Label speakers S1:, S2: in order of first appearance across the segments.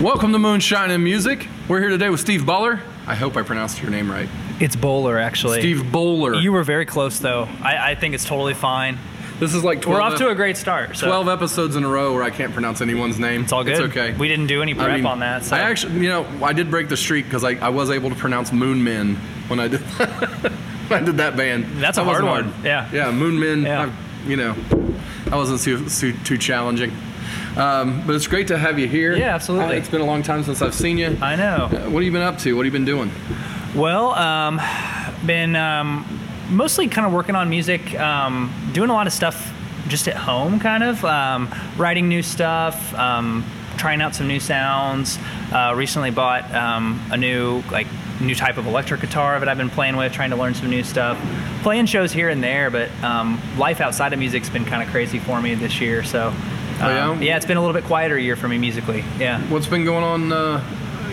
S1: Welcome to Moonshine and Music. We're here today with Steve Buller. I hope I pronounced your name right.
S2: It's Bowler, actually.
S1: Steve Bowler.
S2: You were very close, though. I, I think it's totally fine.
S1: this is like 12,
S2: We're off to a great start. So
S1: 12 episodes in a row where I can't pronounce anyone's name.
S2: It's all good.
S1: It's okay.
S2: We didn't do any prep
S1: I mean,
S2: on that. So.
S1: I actually, you know, I did break the streak because I, I was able to pronounce Moon Men when I did when I did that band.
S2: That's a
S1: That wasn't
S2: hard one. Yeah.
S1: Yeah, Moon Men.
S2: Yeah.
S1: I- you know, that wasn't too, too, too challenging. Um, but it's great to have you here.
S2: Yeah, absolutely.
S1: It's been a long time since I've seen you.
S2: I know.
S1: Uh, what have you been up to? What have you been doing?
S2: Well, um, been um, mostly kind of working on music, um, doing a lot of stuff just at home, kind of um, writing new stuff, um, trying out some new sounds. Uh, recently bought um, a new like new type of electric guitar that I've been playing with, trying to learn some new stuff. Playing shows here and there, but um, life outside of music's been kind of crazy for me this year. So.
S1: Oh, yeah?
S2: um, yeah, it's been a little bit quieter year for me musically. Yeah.
S1: What's been going on? Uh,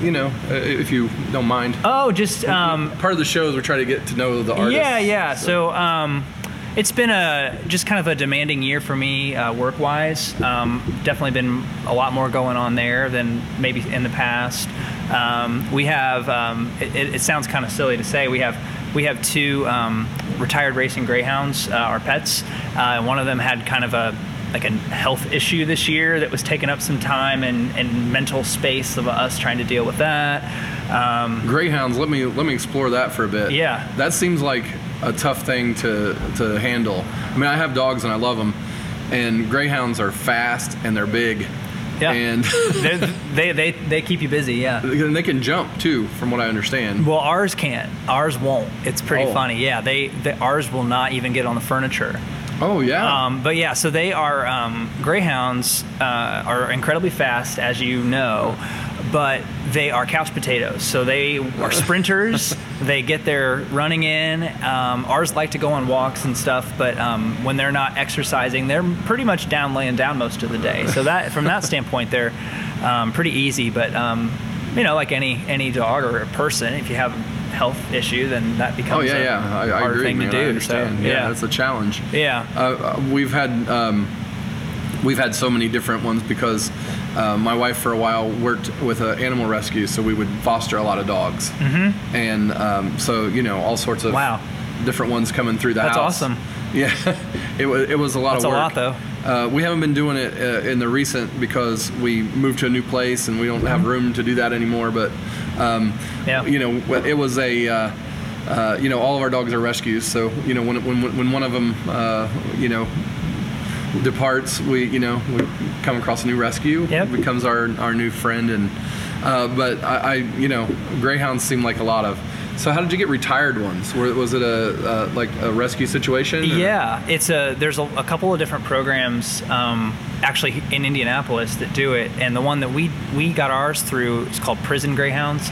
S1: you know, uh, if you don't mind.
S2: Oh, just um,
S1: Part of the show is we try to get to know the artist.
S2: Yeah, yeah. So um, it's been a just kind of a demanding year for me uh, work wise. Um, definitely been a lot more going on there than maybe in the past. Um, we have. Um, it, it it sounds kind of silly to say we have. We have two um, retired racing greyhounds, uh, our pets. Uh, one of them had kind of a like a health issue this year that was taking up some time and, and mental space of us trying to deal with that. Um,
S1: Greyhounds. Let me let me explore that for a bit.
S2: Yeah.
S1: That seems like a tough thing to to handle. I mean, I have dogs and I love them, and greyhounds are fast and they're big.
S2: Yeah.
S1: And
S2: they, they, they keep you busy, yeah.
S1: and they can jump too, from what I understand.
S2: Well, ours can't. Ours won't. It's pretty
S1: Oh.
S2: funny. Yeah, they, they ours will not even get on the furniture.
S1: Oh yeah.
S2: Um, but yeah, so they are um, greyhounds uh, are incredibly fast, as you know, but they are couch potatoes. So they are sprinters. they get their running in. Um, ours like to go on walks and stuff, but um, when they're not exercising, they're pretty much down laying down most of the day. So that from that standpoint, they're um, pretty easy. But um, you know, like any any dog or a person, if you have health issue, then that becomes
S1: oh yeah,
S2: a
S1: yeah. I, I
S2: harder
S1: agree,
S2: thing
S1: man.
S2: to do. So,
S1: yeah,
S2: yeah,
S1: that's a challenge.
S2: yeah.
S1: Uh, uh, we've had um, we've had so many different ones because uh, my wife for a while worked with an animal rescue, so we would foster a lot of dogs, mm-hmm. and um, so you know all sorts of
S2: Wow.
S1: different ones coming through the
S2: That's
S1: house.
S2: awesome.
S1: Yeah, it was it was a lot
S2: That's
S1: of
S2: a
S1: work.
S2: lot, though.
S1: Uh, we haven't been doing it uh, in the recent because we moved to a new place and we don't have room to do that anymore. But um,
S2: Mm-hmm. Yeah.
S1: you know, it was a uh, uh, you know all of our dogs are rescues. So you know when when when one of them uh, you know departs, we you know we come across a new rescue.
S2: Yep.
S1: Becomes our our new friend and. Uh, but I, I, you know, greyhounds seem like a lot of. So how did you get retired ones? Was it a like a rescue situation? or-
S2: Yeah, it's a there's a, a couple of different programs um, actually in Indianapolis that do it, and the one that we we got ours through is called Prison Greyhounds,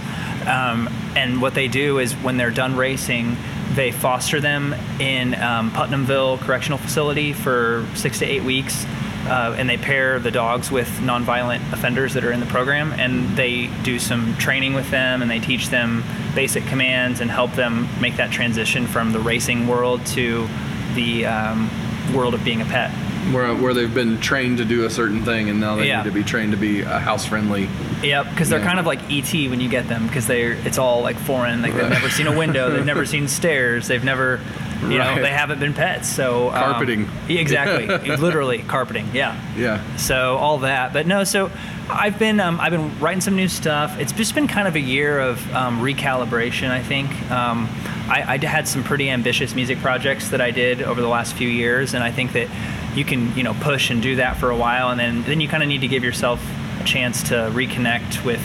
S2: um, and what they do is when they're done racing, they foster them in um, Putnamville Correctional Facility for six to eight weeks. Uh, and they pair the dogs with nonviolent offenders that are in the program, and they do some training with them, and they teach them basic commands and help them make that transition from the racing world to the um, world of being a pet.
S1: where, where they've been trained to do a certain thing and now they
S2: Yeah.
S1: need to be trained to be uh, house friendly.
S2: Yep, because they're kind of like ET when you get them, because they're it's all like foreign. Like they've never seen a window, they've never seen stairs, they've never, you
S1: Right.
S2: know, they haven't been pets. So um,
S1: Carpeting.
S2: exactly, literally carpeting. Yeah.
S1: Yeah.
S2: So all that, but no. So I've been um, I've been writing some new stuff. It's just been kind of a year of um, recalibration. I think um, I, I had some pretty ambitious music projects that I did over the last few years, and I think that you can you know push and do that for a while, and then then you kind of need to give yourself a chance to reconnect with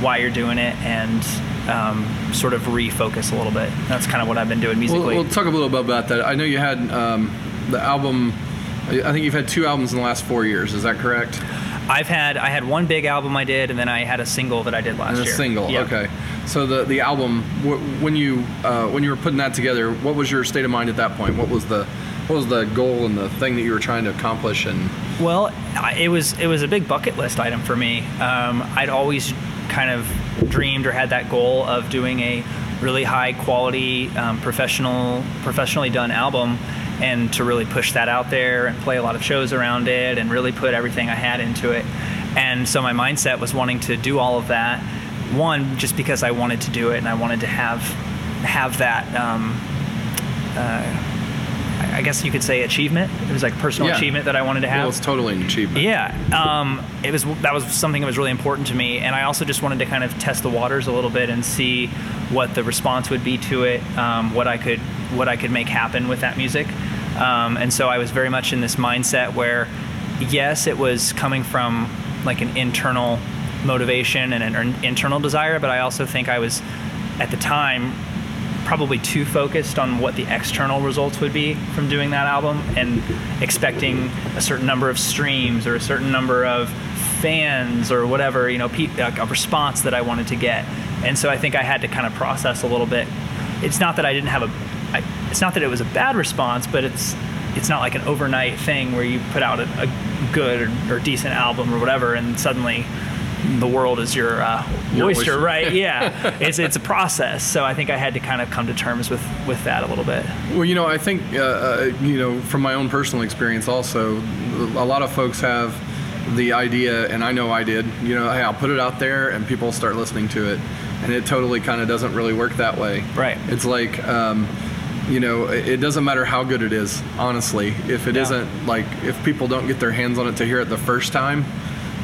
S2: why you're doing it and um, sort of refocus a little bit. That's kind of what I've been doing
S1: We'll,
S2: musically.
S1: we'll talk a little bit about that. I know you had um, the album I think you've had two albums in the last four years. Is that correct?
S2: I've had I had one big album I did, and then I had a single that I did last
S1: and a
S2: year.
S1: single.
S2: Yeah.
S1: Okay. So the the album wh- when you uh, when you were putting that together, what was your state of mind at that point? What was the what was the goal and the thing that you were trying to accomplish? And
S2: Well, I- it was it was a big bucket list item for me. Um, I'd always kind of dreamed or had that goal of doing a really high quality um, professional professionally done album and to really push that out there and play a lot of shows around it and really put everything I had into it. And so my mindset was wanting to do all of that. One, just because I wanted to do it and I wanted to have have that um, I guess you could say achievement. It was like personal
S1: Yeah.
S2: achievement that I wanted to have.
S1: well, it's totally an achievement.
S2: Yeah, um, it was that was something that was really important to me, and I also just wanted to kind of test the waters a little bit and see what the response would be to it, um, what I could what I could make happen with that music, um, and so I was very much in this mindset where, yes, it was coming from like an internal motivation and an internal desire, but I also think I was at the time probably too focused on what the external results would be from doing that album and expecting a certain number of streams or a certain number of fans or whatever you know a response that I wanted to get. And so I think I had to kind of process a little bit. It's not that I didn't have a I, it's not that it was a bad response but it's it's not like an overnight thing where you put out a, a good or, or decent album or whatever and suddenly the world is your, uh,
S1: Your
S2: oyster,
S1: oyster.
S2: right? Yeah, it's it's a process. So I think I had to kind of come to terms with with that a little bit.
S1: Well, you know, I think, uh, uh, you know, from my own personal experience also, a lot of folks have the idea, and I know I did, you know, hey, I'll put it out there and people start listening to it. And it totally kind of doesn't really work that way.
S2: Right.
S1: It's like, um, you know, it it doesn't matter how good it is, honestly. If it
S2: Yeah.
S1: not like, if people don't get their hands on it to hear it the first time,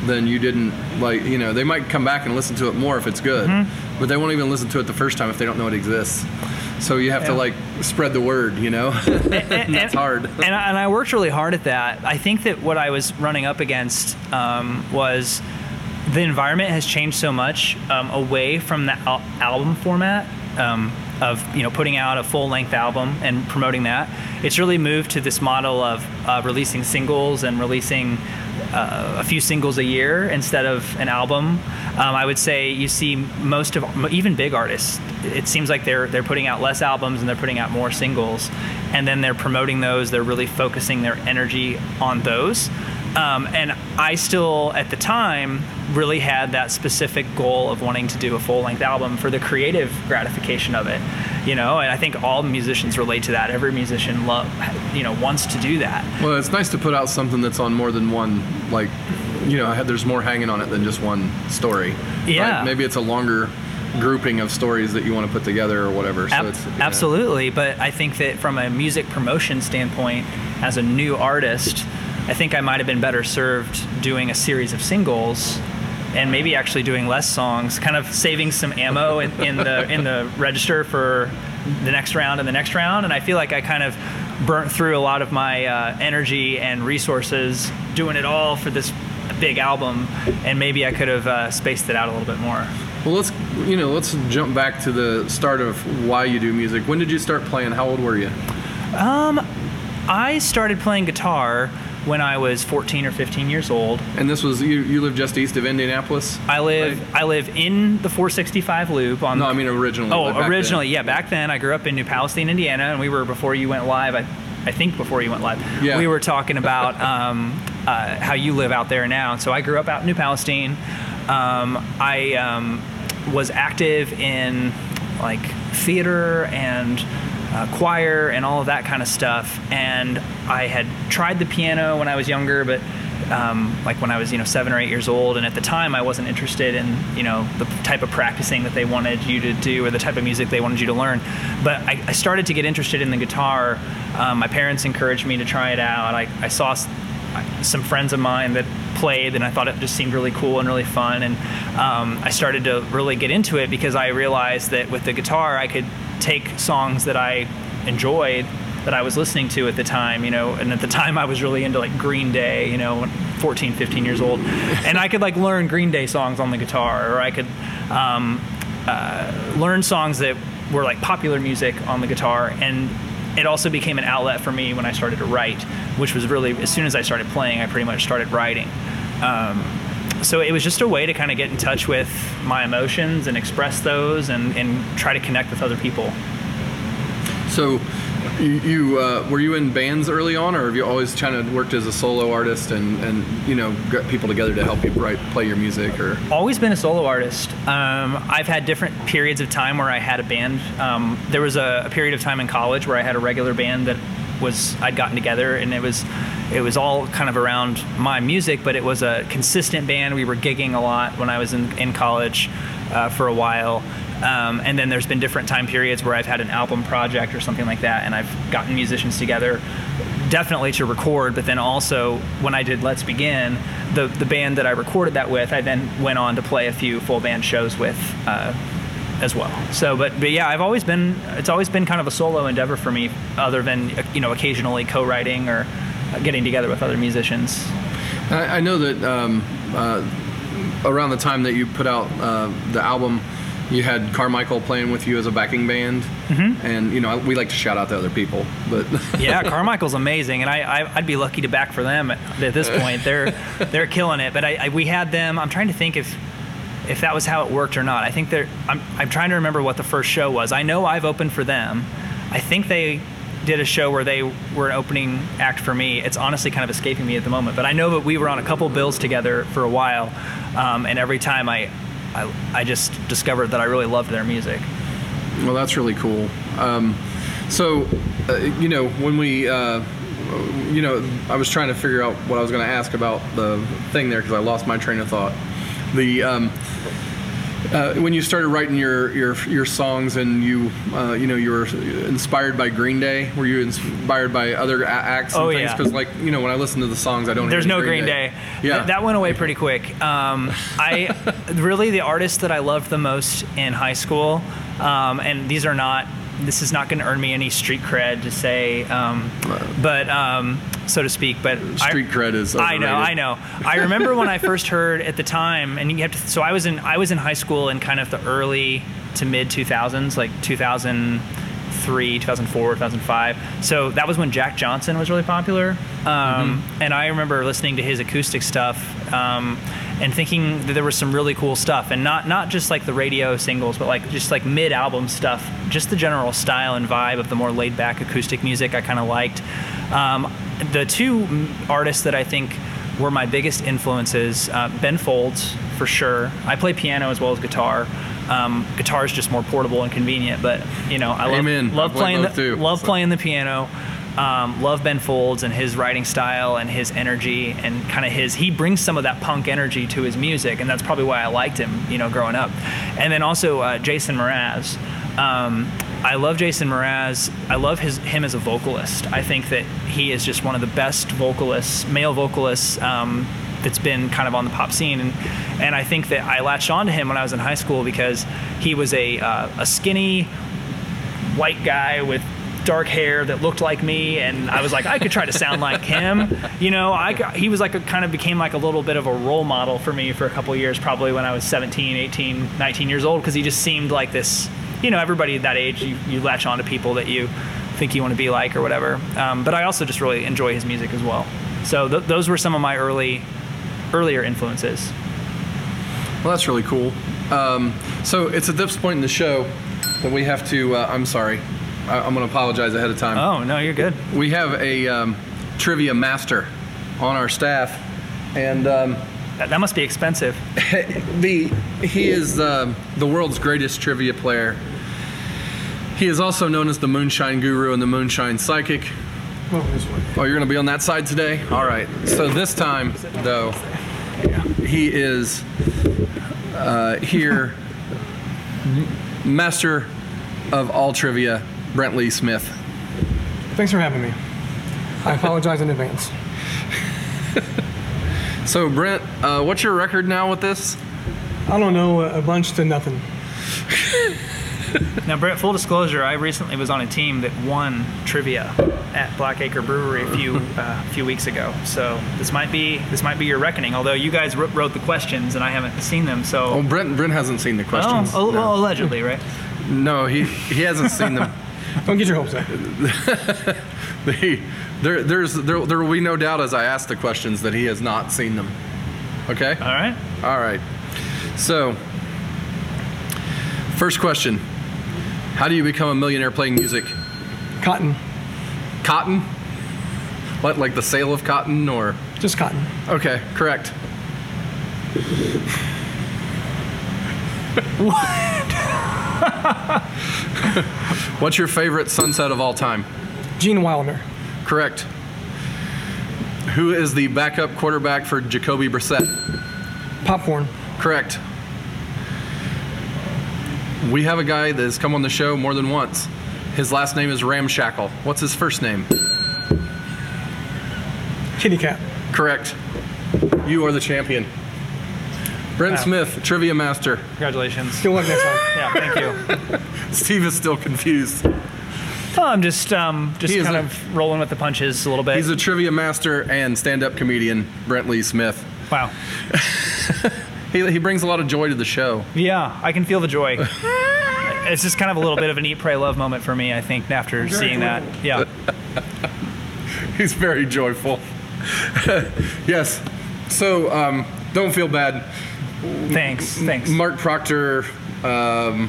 S1: then you didn't like you know they might come back and listen to it more if it's good
S2: Mm-hmm.
S1: but they won't even listen to it the first time if they don't know it exists so you have to like spread the word you know and that's hard
S2: and I, and I worked really hard at that. I think that what I was running up against um, was the environment has changed so much um, away from the al- album format um, of you know putting out a full length album and promoting that. It's really moved to this model of uh, releasing singles and releasing uh, a few singles a year instead of an album. Um, I would say you see most of even big artists. It seems like they're they're putting out less albums and they're putting out more singles, and then they're promoting those. They're really focusing their energy on those. Um, and I still, at the time, really had that specific goal of wanting to do a full length album for the creative gratification of it, you know. And I think all musicians relate to that. Every musician love, you know, wants to do that.
S1: well it's nice to put out something that's on more than one like you know there's more hanging on it than just one story
S2: Yeah.
S1: right? maybe it's a longer grouping of stories that you want to put together or whatever so
S2: Ab-
S1: it's yeah.
S2: Absolutely, but I think that from a music promotion standpoint, as a new artist, I think I might have been better served doing a series of singles and maybe actually doing less songs, kind of saving some ammo in, in the in the register for the next round and the next round. And I feel like I kind of burnt through a lot of my uh, energy and resources doing it all for this big album, and maybe I could have uh, spaced it out a little bit more.
S1: well let's you know let's jump back to the start of why you do music when did you start playing how old were you
S2: I started playing guitar when I was 14 or 15 years old.
S1: and this was you you live just east of indianapolis
S2: I live
S1: Right.
S2: I live in the 465 loop on
S1: no i mean originally
S2: Oh,
S1: like back then.
S2: originally, yeah, back then I grew up in New Palestine, Indiana, and we were before you went live. I, I think before you went live,
S1: Yeah.
S2: we were talking about um, uh, how you live out there now. So I grew up out in New Palestine. Um, I um, was active in like theater and uh, choir and all of that kind of stuff. And I had tried the piano when I was younger, but um, like when I was, you know, seven or eight years old. And at the time, I wasn't interested in, you know, the type of practicing that they wanted you to do or the type of music they wanted you to learn. But I, I started to get interested in the guitar. Um, my parents encouraged me to try it out. I, I saw some friends of mine that played, and I thought it just seemed really cool and really fun. And um, I started to really get into it because I realized that with the guitar, I could take songs that I enjoyed that I was listening to at the time, you know, and at the time I was really into like Green Day, you know, 14, 15 years old. And I could like learn Green Day songs on the guitar, or I could um, uh, learn songs that were like popular music on the guitar. And it also became an outlet for me when I started to write, which was really as soon as I started playing, I pretty much started writing. Um, so it was just a way to kind of get in touch with my emotions and express those and, and try to connect with other people.
S1: So, you, you uh, were you in bands early on, or have you always kind of worked as a solo artist and, and you know got people together to help you write play your music? Or
S2: always been a solo artist. Um, I've had different periods of time where I had a band. Um, there was a, a period of time in college where I had a regular band that was I'd gotten together, and it was it was all kind of around my music, but it was a consistent band. We were gigging a lot when I was in, in college uh, for a while. Um, and then there's been different time periods where I've had an album project or something like that, and I've gotten musicians together definitely to record, but then also when I did Let's Begin, the, the band that I recorded that with, I then went on to play a few full band shows with uh, as well. So, but, but yeah, I've always been, it's always been kind of a solo endeavor for me, other than, you know, occasionally co writing or getting together with other musicians.
S1: I, I know that um, uh, around the time that you put out uh, the album, you had Carmichael playing with you as a backing band, mm-hmm. and you know we like to shout out to other people, but
S2: yeah, Carmichael's amazing, and I, I would be lucky to back for them at, at this point. They're they're killing it. But I, I, we had them. I'm trying to think if if that was how it worked or not. I think they're. I'm I'm trying to remember what the first show was. I know I've opened for them. I think they did a show where they were an opening act for me. It's honestly kind of escaping me at the moment, but I know that we were on a couple bills together for a while, um, and every time I, I, I, just discovered that I really loved their music.
S1: Well, that's really cool. Um, so, uh, you know, when we, uh, you know, I was trying to figure out what I was going to ask about the thing there because I lost my train of thought. The um, uh, when you started writing your your, your songs and you uh, you know you were inspired by Green Day, were you inspired by other acts and
S2: oh,
S1: things? Because yeah. like you know when I listen to the songs, I don't.
S2: There's no
S1: Green,
S2: Green Day. Day. Yeah, Th- that went away pretty quick. Um, I really the artist that I loved the most in high school, um, and these are not this is not going to earn me any street cred to say, um, but um, so to speak. But
S1: street I, cred is.
S2: Overrated. I know, I know. I remember when I first heard at the time, and you have to. So I was in I was in high school in kind of the early to mid 2000s, like 2003, 2004, 2005. So that was when Jack Johnson was really popular, um, mm-hmm. and I remember listening to his acoustic stuff. Um, and thinking that there was some really cool stuff and not not just like the radio singles but like just like mid album stuff just the general style and vibe of the more laid back acoustic music i kind of liked um, the two artists that i think were my biggest influences uh, ben folds for sure i play piano as well as guitar um, guitar is just more portable and convenient but you know i love,
S1: Amen.
S2: love playing the, too, love so. playing the piano um, love Ben Folds and his writing style and his energy and kind of his. He brings some of that punk energy to his music, and that's probably why I liked him, you know, growing up. And then also uh, Jason Mraz. Um, I love Jason Mraz. I love his him as a vocalist. I think that he is just one of the best vocalists, male vocalists. Um, that's been kind of on the pop scene, and and I think that I latched on to him when I was in high school because he was a uh, a skinny white guy with dark hair that looked like me, and I was like, I could try to sound like him. You know, I he was like a kind of became like a little bit of a role model for me for a couple years, probably when I was 17, 18, 19 years old, because he just seemed like this. You know, everybody at that age, you, you latch on to people that you think you want to be like or whatever. Um, but I also just really enjoy his music as well. So th- those were some of my early, earlier influences.
S1: Well, that's really cool. Um, so it's at this point in the show that we have to. Uh, I'm sorry. I, am going to apologize ahead of time.
S2: Oh no, you're good.
S1: We have a um, trivia master on our staff, and um,
S2: that, that, must be expensive.
S1: the he is uh, the world's greatest trivia player. He is also known as the Moonshine Guru and the Moonshine Psychic. Oh, oh you're going to be on that side today? All right. So this time, though, he is uh, here, master of all trivia Brent Lee Smith.
S3: Thanks for having me. I apologize in advance.
S1: so, Brent, uh, what's your record now with this?
S3: I don't know, a bunch to nothing.
S2: now, Brent, full disclosure, I recently was on a team that won trivia at Blackacre Brewery a few uh, few weeks ago. So this might be this might be your reckoning. Although you guys wrote the questions and I haven't seen them, so
S1: oh, Brent Brent hasn't seen the questions.
S2: Oh, no. well, allegedly, right?
S1: No, he he hasn't seen them.
S3: Don't get your hopes up.
S1: the, there, there's there, there will be no doubt as I ask the questions that he has not seen them. Okay.
S2: All right.
S1: All right. So, first question: How do you become a millionaire playing music?
S3: Cotton.
S1: Cotton? What, like the sale of cotton, or?
S3: Just cotton.
S1: Okay, correct. What? What's your favorite sunset of all time?
S3: Gene Wilder.
S1: Correct. Who is the backup quarterback for Jacoby Brissett?
S3: Popcorn.
S1: Correct. We have a guy that has come on the show more than once. His last name is Ramshackle. What's his first name?
S3: Kitty cat.
S1: Correct. You are the champion. Brent
S2: Wow.
S1: Smith, trivia master.
S2: Congratulations.
S3: Good luck next time.
S2: Yeah, thank you.
S1: Steve is still confused.
S2: Well, I'm just um, just
S1: He
S2: kind
S1: a-
S2: of rolling with the punches a little bit.
S1: He's a trivia master and stand-up comedian, Brent Lee Smith.
S2: wow.
S1: He, he brings a lot of joy to the show.
S2: Yeah, I can feel the joy. it's just kind of a little bit of an eat, pray, love moment for me. I think after seeing that. Yeah.
S1: He's very joyful. yes. So um, don't feel bad.
S2: Thanks. Thanks.
S1: Mark Proctor. Um,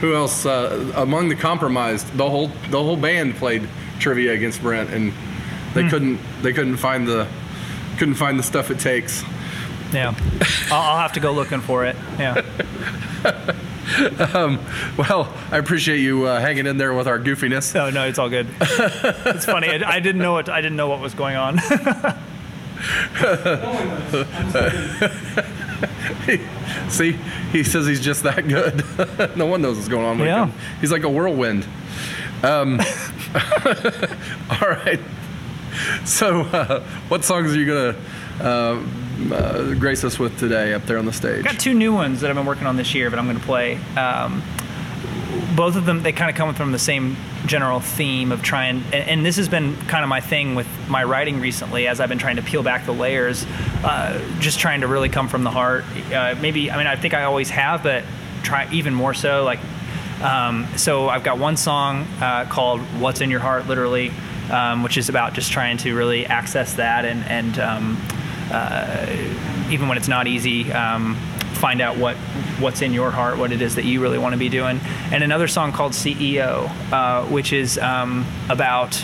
S1: who else? Uh, among the compromised, the whole the whole band played trivia against Brent, and they couldn't they couldn't find the couldn't find the stuff it takes.
S2: Yeah. I'll, I'll have to go looking for it. Yeah.
S1: Well, I appreciate you uh, hanging in there with our goofiness.
S2: No, no, it's all good. It's funny. I, I didn't know what I didn't know what was going on.
S1: See, he says he's just that good. no one knows what's going on with
S2: Yeah.
S1: him. He's like a whirlwind. Um, all right. So, uh, what songs are you gonna uh, uh, grace us with today up there on the stage?
S2: I got two new ones that I've been working on this year, but I'm going to play. Um, both of them, they kind of come from the same general theme of trying, and, and this has been kind of my thing with my writing recently as I've been trying to peel back the layers, uh, just trying to really come from the heart. Uh, maybe, I mean, I think I always have, but try even more so. Like, um, so I've got one song uh, called "What's in Your Heart," literally, um, which is about just trying to really access that and and um, uh, even when it's not easy, um, find out what what's in your heart, what it is that you really want to be doing. And another song called CEO, uh, which is um, about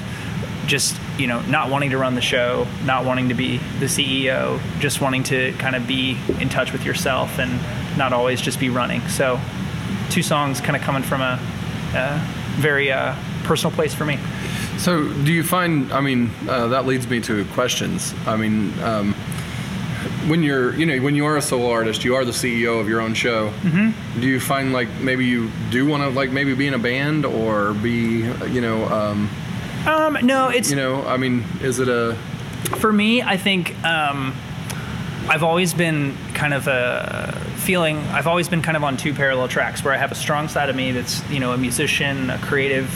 S2: just you know not wanting to run the show, not wanting to be the CEO, just wanting to kind of be in touch with yourself and not always just be running. So, two songs kind of coming from a, a very uh, personal place for me.
S1: So, do you find? I mean, uh, that leads me to questions. I mean, um, when you're, you know, when you are a solo artist, you are the CEO of your own show. Mm-hmm. Do you find like maybe you do want to like maybe be in a band or be, you know, um,
S2: Um, no, it's
S1: you know, I mean, is it a
S2: for me, I think um, I've always been kind of a feeling. I've always been kind of on two parallel tracks where I have a strong side of me that's you know a musician, a creative,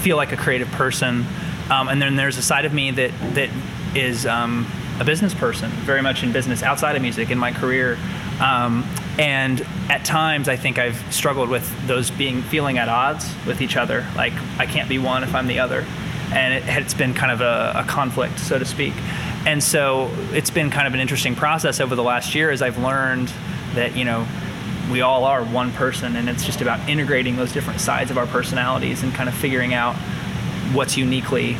S2: feel like a creative person, um, and then there's a side of me that that is um, a business person, very much in business outside of music in my career. Um, and at times, I think I've struggled with those being feeling at odds with each other. Like I can't be one if I'm the other and it, it's been kind of a, a conflict, so to speak. And so it's been kind of an interesting process over the last year as I've learned that you know we all are one person, and it's just about integrating those different sides of our personalities and kind of figuring out what's uniquely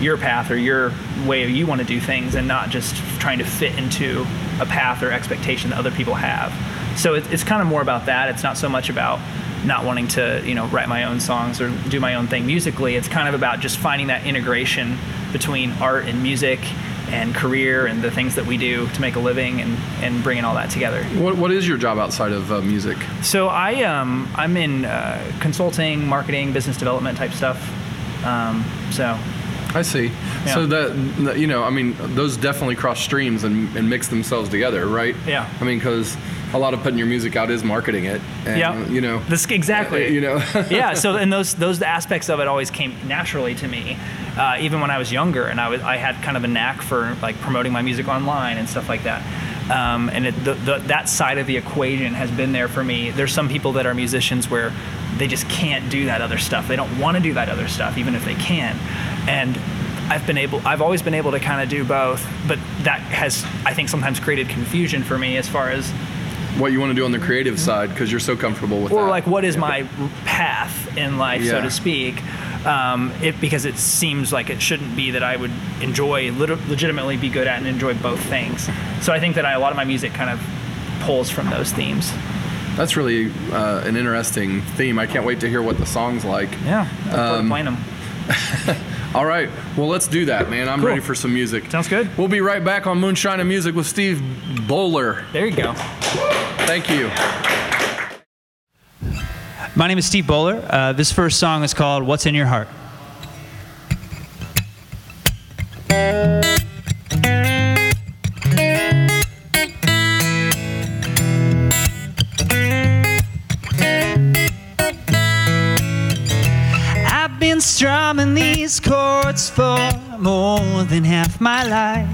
S2: your path or your way you want to do things, and not just trying to fit into a path or expectation that other people have. So it, it's kind of more about that. It's not so much about not wanting to you know write my own songs or do my own thing musically it's kind of about just finding that integration between art and music and career and the things that we do to make a living and, and bringing all that together
S1: what, what is your job outside of uh, music?
S2: so i um, i'm in uh, consulting marketing business development type stuff um, so
S1: I see.
S2: Yeah.
S1: So that you know, I mean, those definitely cross streams and, and mix themselves together, right?
S2: Yeah.
S1: I mean, because a lot of putting your music out is marketing it. And,
S2: Yeah.
S1: You know.
S2: this exactly
S1: You know.
S2: yeah so and those those aspects of it always came naturally to me uh, even when i was younger and i was i had kind of a knack for like promoting my music online and stuff like that Um, and it, the, the, that side of the equation has been there for me. There's some people that are musicians where they just can't do that other stuff. They don't want to do that other stuff, even if they can. And I've been able, I've always been able to kind of do both, but that has, I think, sometimes created confusion for me as far as
S1: what you want to do on the creative side because you're so comfortable with
S2: or
S1: that.
S2: like what is my path in life, so to speak. Um, it, because it seems like it shouldn't be that I would enjoy, lit- legitimately be good at and enjoy both things. So I think that I, a lot of my music kind of pulls from those themes.
S1: That's really uh, an interesting theme. I can't wait to hear what the song's like.
S2: Yeah,
S1: Um,
S2: playing them.
S1: All right, well, let's do that, man. I'm
S2: Cool.
S1: ready for some music.
S2: Sounds good.
S1: We'll be right back on Moonshine and Music with Steve Bowler.
S2: There you go.
S1: Thank you.
S4: My name is Steve Bowler. Uh, this first song is called What's in Your Heart. I've been strumming these chords for more than half my life.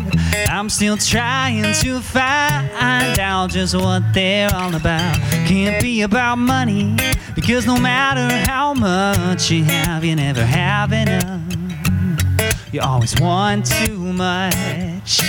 S4: I'm still trying to find out just what they're all about. Can't be about money, because no matter how much you have, you never have enough. You always want too much.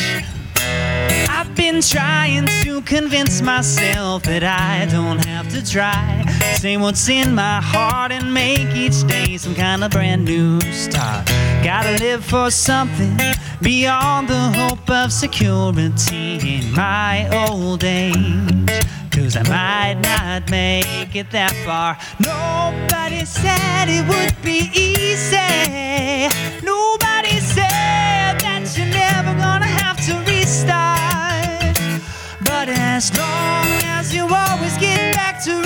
S4: I've been trying to convince myself that I don't have to try. Say what's in my heart and make each day some kind of brand new start. Gotta live for something beyond the hope of security in my old age. Cause I might not make it that far. Nobody said it would be easy. Nobody said that you're never gonna have to restart. But as long as you always get back to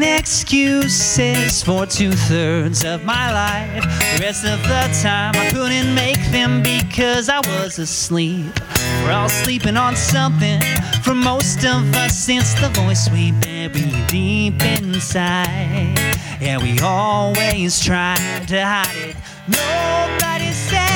S4: making excuses for two thirds of my life. The rest of the time I couldn't make them because I was asleep. We're all sleeping on something for most of us since the voice we bury deep inside. Yeah, we always try to hide it. Nobody said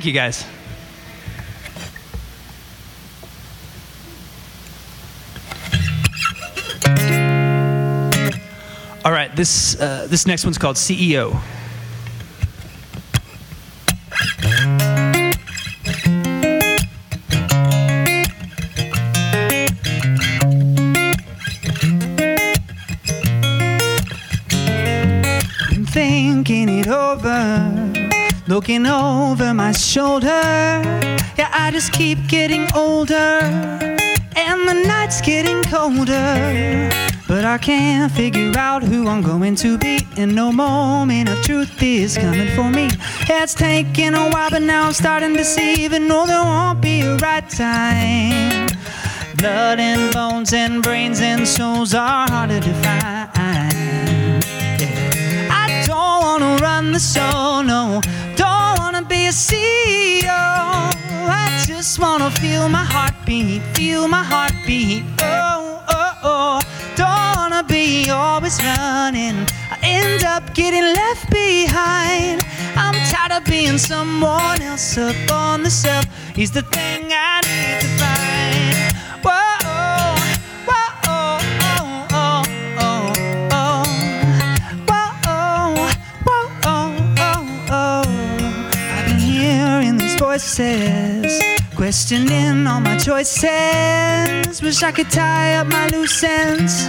S4: Thank you, guys. All right, this, uh, this next one's called CEO. Looking over my shoulder. Yeah, I just keep getting older, and the night's getting colder. But I can't figure out who I'm going to be, and no moment of truth is coming for me. Yeah, it's taking a while, but now I'm starting to see, even though there won't be a right time. Blood and bones and brains and souls are harder to find. I don't wanna run the show, no. Be a oh, I just wanna feel my heartbeat, feel my heartbeat. Oh, oh, oh. Don't wanna be always running. I end up getting left behind. I'm tired of being someone else up on the shelf. He's the thing I need voices, questioning all my choices. Wish I could tie up my loose ends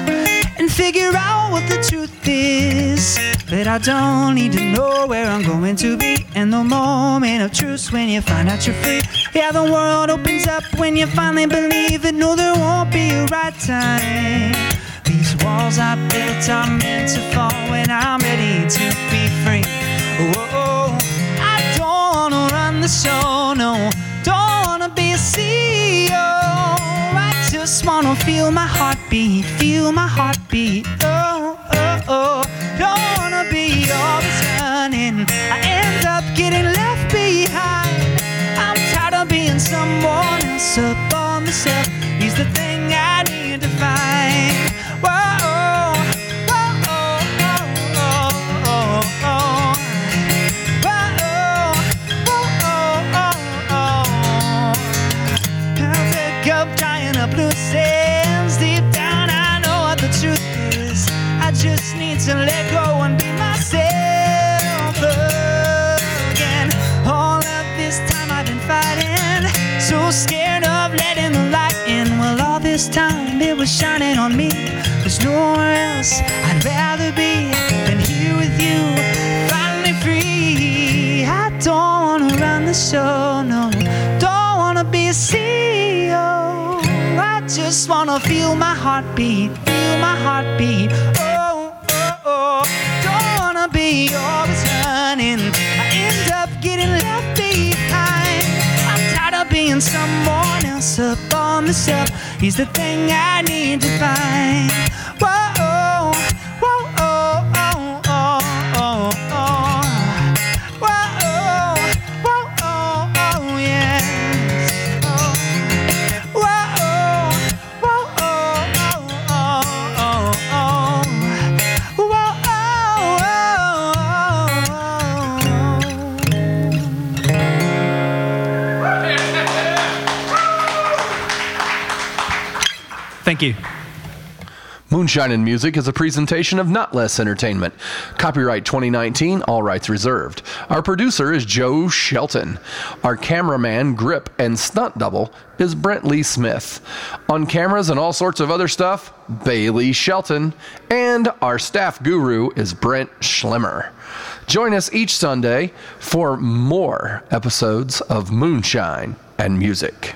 S4: and figure out what the truth is. But I don't need to know where I'm going to be. And the moment of truth when you find out you're free. Yeah, the world opens up when you finally believe it. No, there won't be a right time. These walls I built are meant to fall when I'm ready to be free. Whoa, the show, no. Don't wanna be a CEO. I just wanna feel my heartbeat, feel my heartbeat. Oh, oh, oh. Don't wanna be always running. I end up getting left behind. I'm tired of being someone else up on the shelf. He's the thing I need to find. Whoa, feel my heartbeat, feel my heartbeat. Oh, oh, oh. Don't wanna be always running. I end up getting left behind. I'm tired of being someone else up on the shelf. He's the thing I need to find. Thank you.
S1: Moonshine and Music is a presentation of Not Less Entertainment. Copyright 2019, all rights reserved. Our producer is Joe Shelton. Our cameraman, grip, and stunt double is Brent Lee Smith. On cameras and all sorts of other stuff, Bailey Shelton. And our staff guru is Brent Schlimmer. Join us each Sunday for more episodes of Moonshine and Music.